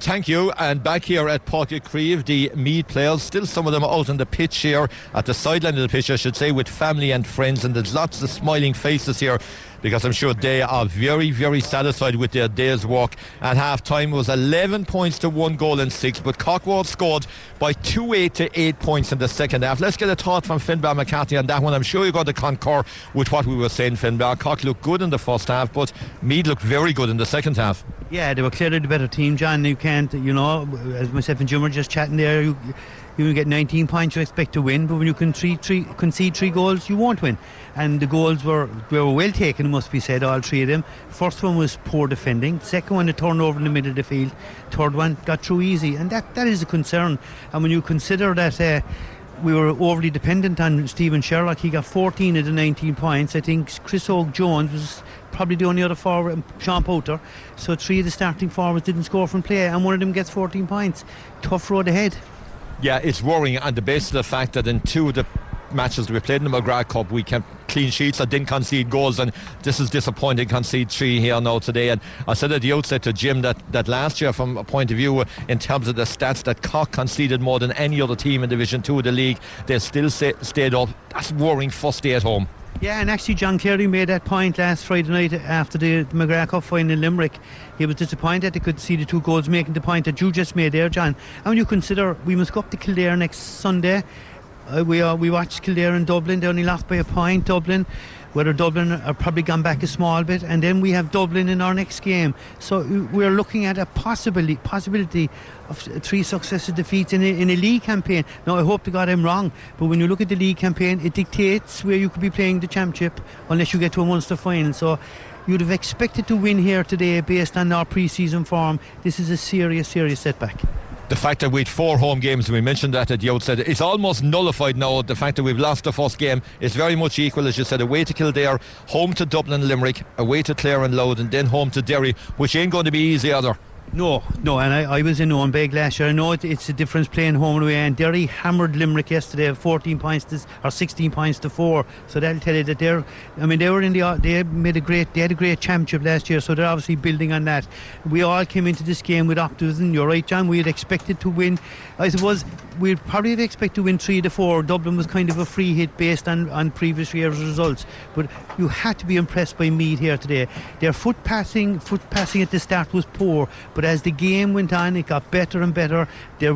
Thank you. And back here at Uí the Meath players, still some of them out on the pitch here, at the sideline of the pitch, I should say, with family and friends. And there's lots of smiling faces here because I'm sure they are very, very satisfied with their day's work. At half time was 11 points to one goal and six, but Cockwold scored by 2 8 to 8 points in the second half. Let's get a thought from Finbar McCarthy on that one. I'm sure you're going to concur with what we were saying, Finbar. Cork looked good in the first half, but Meath looked very good in the second half. Yeah, they were clearly the better team, John. You can't, you know, as myself and Jim were just chatting there, you, you get 19 points, you expect to win, but when you can three, concede three goals, you won't win. And the goals were, were well taken, must be said, all three of them. First one was poor defending. Second one, a turnover in the middle of the field. Third one, got through easy. And that, that is a concern. And when you consider that. Uh, we were overly dependent on Stephen Sherlock. He got 14 of the 19 points. I think Chris Óg Jones was probably the only other forward, Sean Powter. So three of the starting forwards didn't score from play, and one of them gets 14 points. Tough road ahead. Yeah, it's worrying on the basis of the fact that in two of the matches that we played in the McGrath Cup, we kept clean sheets. I didn't concede goals, and this is disappointing. Concede three here now today. And I said at the outset to Jim that, that last year, from a point of view in terms of the stats, that Cork conceded more than any other team in Division Two of the league. They still stayed up. That's worrying. First day at home. Yeah, and actually, John Cleary made that point last Friday night after the, McGrath Cup final in Limerick. He was disappointed they could see the two goals, making the point that you just made there, John. And when you consider we must go up to Kildare next Sunday, uh, we we watched Kildare in Dublin. They only lost by a point. Dublin, whether Dublin are probably gone back a small bit, and then we have Dublin in our next game. So uh, we're looking at a possibility possibility of three successive defeats in a, in a league campaign. Now I hope to God I'm wrong, but when you look at the league campaign, it dictates where you could be playing the championship unless you get to a Munster final. So you'd have expected to win here today based on our pre-season form. This is a serious, serious setback the fact that we'd four home games, and we mentioned that at the outset, it's almost nullified now. The fact that we've lost the first game is very much equal, as you said, away to Kildare, home to Dublin Limerick, away to Clare and Louth, and then home to Derry, which ain't going to be easy either. No, no, and I, I was in Owenbeg last year. I know it, it's a difference playing home and away. And Derry hammered Limerick yesterday, 14 points to, or 16 points to four. So that'll tell you that they're. I mean, they were in the. Uh, they made a great. They had a great championship last year, so they're obviously building on that. We all came into this game with optimism. You're right, John. We had expected to win. I suppose we'd probably have expected to win three to four. Dublin was kind of a free hit based on, on previous year's results. But you had to be impressed by Meath here today. Their foot passing, foot passing at the start was poor, but as the game went on, it got better and better. There,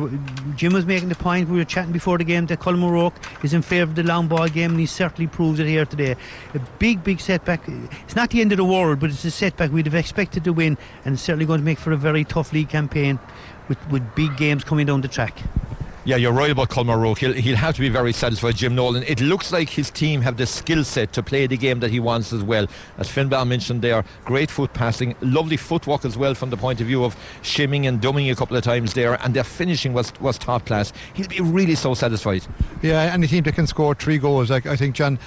Jim was making the point we were chatting before the game that Colm O'Rourke is in favour of the long ball game, and he certainly proves it here today. A big, big setback. It's not the end of the world, but it's a setback we'd have expected to win, and certainly going to make for a very tough league campaign with, with big games coming down the track. Yeah, you're right about Colm O'Rourke. He'll, he'll have to be very satisfied, Jim Nolan. It looks like his team have the skill set to play the game that he wants as well. As Finbar mentioned there, great foot passing, lovely footwork as well from the point of view of shimming and dumming a couple of times there, and their finishing was, was top class. He'll be really so satisfied. Yeah, any team that can score three goals, I think, John,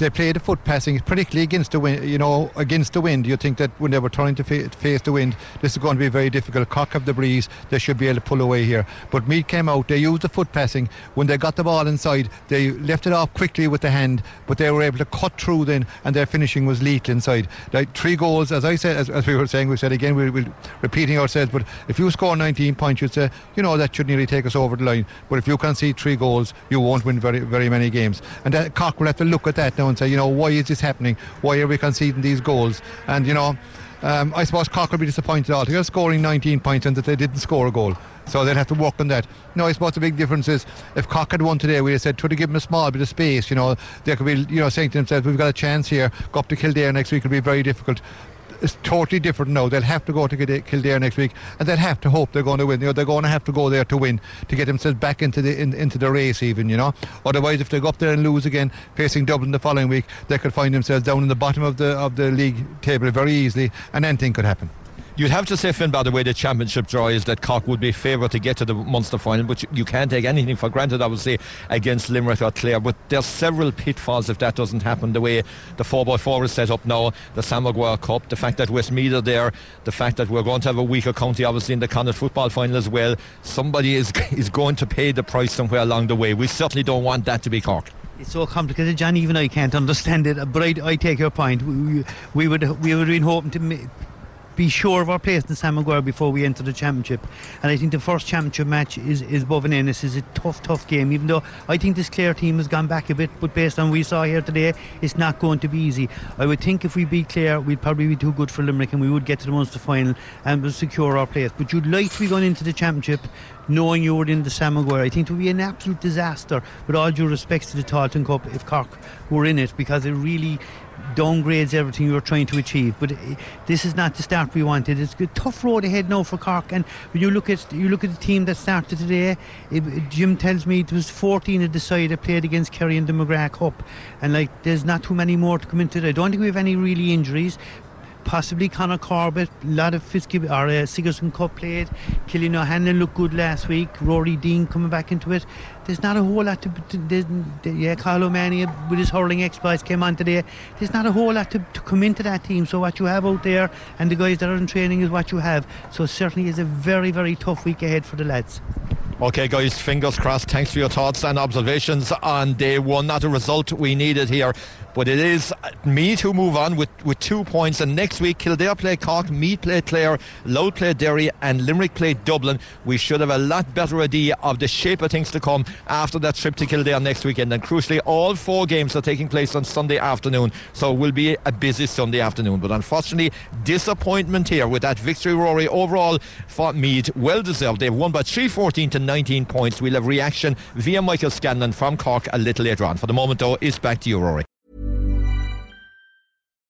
they played the foot passing, particularly against the wind. You know, against the wind, you think that when they were trying to fa- face the wind, this is going to be very difficult. Cork up the breeze, they should be able to pull away here. But Meath came out, they used the foot passing. When they got the ball inside, they left it off quickly with the hand, but they were able to cut through then, and their finishing was lethal inside. Like three goals, as I said, as, as we were saying, we said again, we we're repeating ourselves. But if you score 19 points, you'd say, you know, that should nearly take us over the line. But if you can see three goals, you won't win very, very many games. And that Cork will have to look at that now and say, you know, why is this happening? Why are we conceding these goals? And, you know, Um, I suppose Cork will be disappointed altogether, scoring 19 points and that they didn't score a goal. So they'll have to work on that. No, I suppose the big difference is if Cork had won today, we'd have said, try to give them a small bit of space. You know, they could be, you know, saying to themselves, we've got a chance here. Go up to Kildare next week will be very difficult it's totally different now. They'll have to go to Kildare next week, and they'll have to hope they're going to win. You know, they're going to have to go there to win to get themselves back into the in, into the race, even. You know, otherwise, if they go up there and lose again, facing Dublin the following week, they could find themselves down in the bottom of the of the league table very easily, and anything could happen. You'd have to say, Finn, by the way the championship draw is, that Cork would be favourite to get to the Munster final, but you, can't take anything for granted, obviously, against Limerick or Clare. But there's several pitfalls if that doesn't happen. The way the 4x4 is set up now, the Sam Maguire Cup, the fact that Westmeath are there, the fact that we're going to have a weaker county, obviously, in the Connacht football final as well. Somebody is, is going to pay the price somewhere along the way. We certainly don't want that to be Cork. It's so complicated, John. Even I can't understand it. But I, I take your point. We, we, would we would have been hoping to be sure of our place in Sam Maguire before we enter the championship. And I think the first championship match is, is Boven Ennis is a tough, tough game, even though I think this Clare team has gone back a bit, but based on what we saw here today, it's not going to be easy. I would think if we beat Clare, we'd probably be too good for Limerick and we would get to the Munster final and we'll secure our place. But you'd like to be going into the championship knowing you were in the Sam Maguire. I think it would be an absolute disaster, with all due respects to the Tailteann Cup, if Cork were in it, because it really downgrades everything you're trying to achieve. But eh, this is not the start we wanted. It's a tough road ahead now for Cork. And when you look at you look at the team that started today, it, Jim tells me it was 14 at the side that played against Kerry in the McGrath Cup, and like there's not too many more to come into it. I don't think we have any really injuries possibly Conor Corbett, a lot of Fitzgibbon or uh, Sigerson Cup played. Killian O'Hanlon looked good last week. Ruairí Deane coming back into it. There's not a whole lot to. to yeah, Carl O'Mahony with his hurling exploits came on today. There's not a whole lot to, to come into that team. So what you have out there and the guys that are in training is what you have. So certainly is a very very tough week ahead for the lads. Okay, guys, fingers crossed. Thanks for your thoughts and observations on day one. Not a result we needed here, but it is uh, Meath who move on with, with two points. And next week, Kildare play Cork, Meath play Clare, Louth play Derry, and Limerick play Dublin. We should have a lot better idea of the shape of things to come after that trip to Kildare next weekend. And crucially, all four games are taking place on Sunday afternoon, so it will be a busy Sunday afternoon. But unfortunately, disappointment here with that victory, Rory. Overall, for Meath, well deserved. They've won by 314 to 19 points. We'll have reaction via Michael Scanlon from Cork a little later on. For the moment, though, it's back to you, Rory.